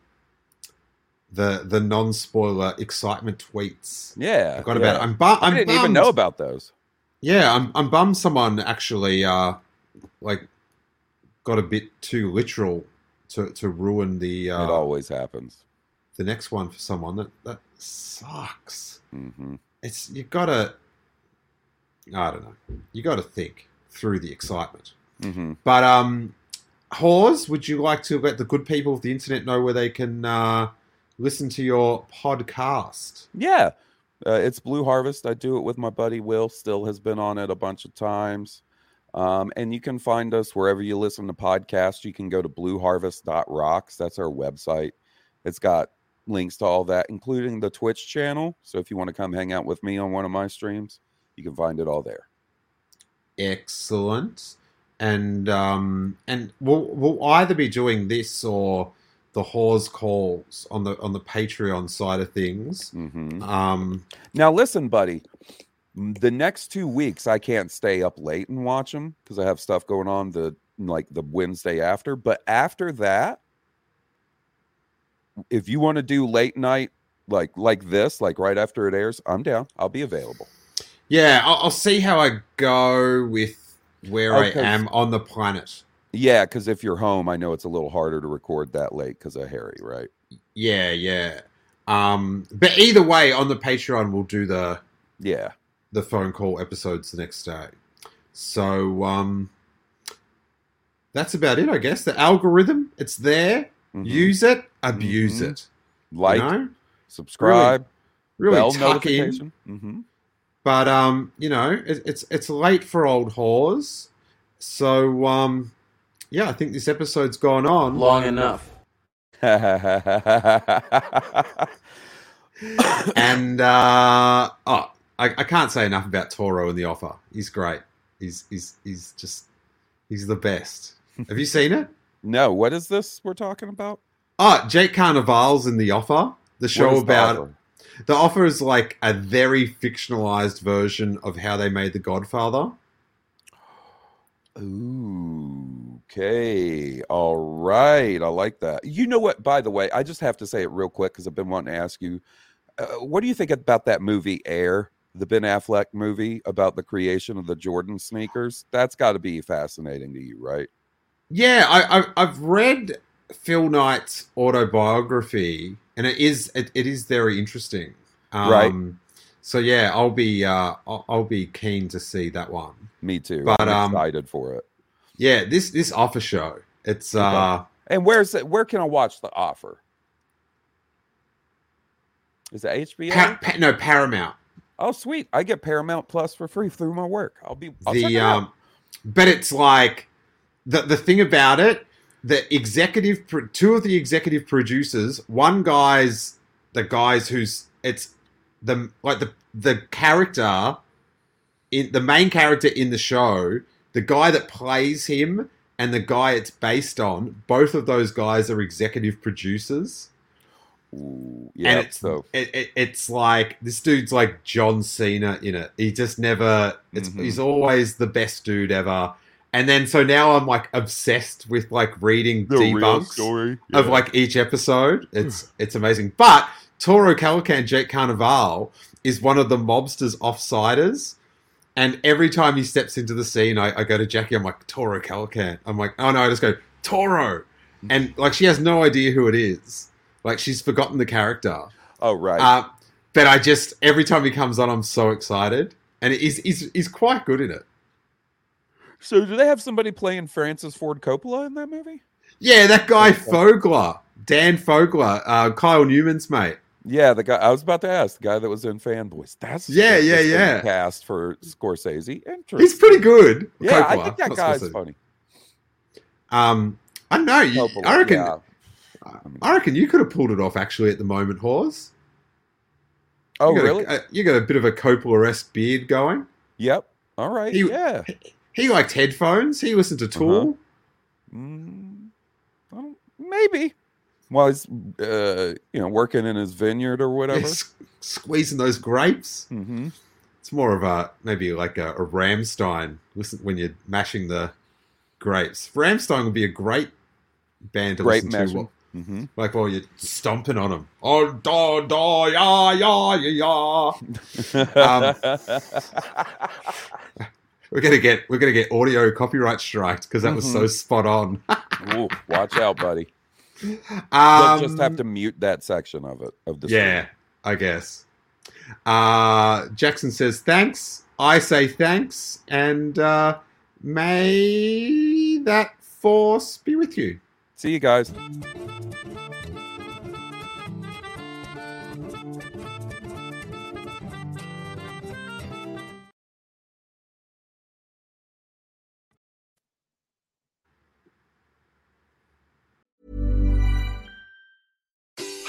the the non spoiler excitement tweets. Yeah. I got yeah. about. I'm, bu- I'm I didn't even know about those. Yeah, I'm I'm bummed someone actually uh like got a bit too literal to to ruin the Uh, it always happens. the next one for someone that that sucks. hmm It's you gotta I don't know. You gotta think through the excitement. hmm But um Hawes, would you like to let the good people of the internet know where they can uh listen to your podcast? Yeah. Uh, it's Blue Harvest. I do it with my buddy Will. Steele has been on it a bunch of times. Um, and you can find us wherever you listen to podcasts. You can go to blueharvest.rocks. That's our website. It's got links to all that, including the Twitch channel. So if you want to come hang out with me on one of my streams, you can find it all there. Excellent. And um and we'll we'll either be doing this or the Hawes calls on the on the Patreon side of things. hmm Um Now, listen, buddy. The next two weeks, I can't stay up late and watch them because I have stuff going on the like the Wednesday after. But after that, if you want to do late night like like this, like right after it airs, I'm down. I'll be available. yeah, I'll, I'll see how I go with where I am on the planet. Yeah, because if you're home, I know it's a little harder to record that late because of Harry, right? Yeah, yeah. Um but either way on the Patreon we'll do the Yeah. The phone call episodes the next day. So um that's about it, I guess. The algorithm, it's there. Mhm. Use it, abuse Mhm. it. like, you know? subscribe, Really bell tuck in. notification. hmm But um, you know, it, it's it's late for old Hawes. So um, yeah, I think this episode's gone on Long enough. and uh, oh, I, I can't say enough about Toro in the offer. He's great. He's he's he's just he's the best. Have you seen it? no, what is this we're talking about? Oh, Jake Cannavale's in the offer. The show is the about offer? the offer is like a very fictionalized version of how they made The Godfather. Okay. All right. I like that. You know what? By the way, I just have to say it real quick because I've been wanting to ask you. Uh, what do you think about that movie Air, the Ben Affleck movie about the creation of the Jordan sneakers? That's got to be fascinating to you, right? Yeah, I, I, I've read Phil Knight's autobiography, and it is it, it is very interesting. Um, Right. So yeah, I'll be uh, I'll, I'll be keen to see that one. Me too. But, I'm um, excited for it. Yeah, this this offer show. It's uh And where's it? Where can I watch the offer? Is it HBO? pa- pa- no Paramount. Oh, sweet! I get Paramount Plus for free through my work. I'll be I'll the um but it's like the the thing about it the executive two of the executive producers one guy's the guys who's it's the like the the character in the main character in the show the guy that plays him and the guy it's based on both of those guys are executive producers Ooh, yeah. and it's so it, it, it's like this dude's like John Cena in it. He just never. It's Mhm. he's always the best dude ever. And then so now I'm like obsessed with like reading the debunks of Yeah. like each episode. It's it's amazing. But Toro Calican Jake Cannavale is one of the mobsters offsiders. And every time he steps into the scene, I, I go to Jackie. I'm like Toro Calican. I'm like, oh no, I just go Toro, and like she has no idea who it is. Like she's forgotten the character. Oh right. Uh, but I just every time he comes on, I'm so excited, and he's he's, he's quite good in it. so do they have somebody playing Francis Ford Coppola in that movie? Yeah, that guy Fogler, Dan Fogler, uh, Kyle Newman's mate. Yeah, the guy I was about to ask, the guy that was in Fanboys. That's Yeah, yeah, yeah. Cast for Scorsese. Interesting. He's pretty good. Yeah, I Coppola, think that guy's Scorsese. funny. Um, I don't know. You, I reckon. yeah. I reckon you could have pulled it off actually at the moment, Hawes. Oh you really? A, you got a bit of a Coppola-esque beard going. yep. All right. He- yeah. He liked headphones. He listened to Tool. Mm, I don't, maybe. While he's, uh, you know, working in his vineyard or Yeah, whatever. s- squeezing those grapes. hmm It's more of a maybe like a, a Rammstein. Listen when you're mashing the grapes. Rammstein would be a great band to Great listen mashing. to. Hmm Like while you're stomping on them. Oh da da ya ya ya ya. Um, we're gonna get we're gonna get audio copyright striked because that was so spot on. Ooh, watch out, buddy. um, You'll just have to mute that section of it of the Yeah, I guess. Uh, Jackson says thanks. I say thanks, and uh, may that force be with you. See you guys.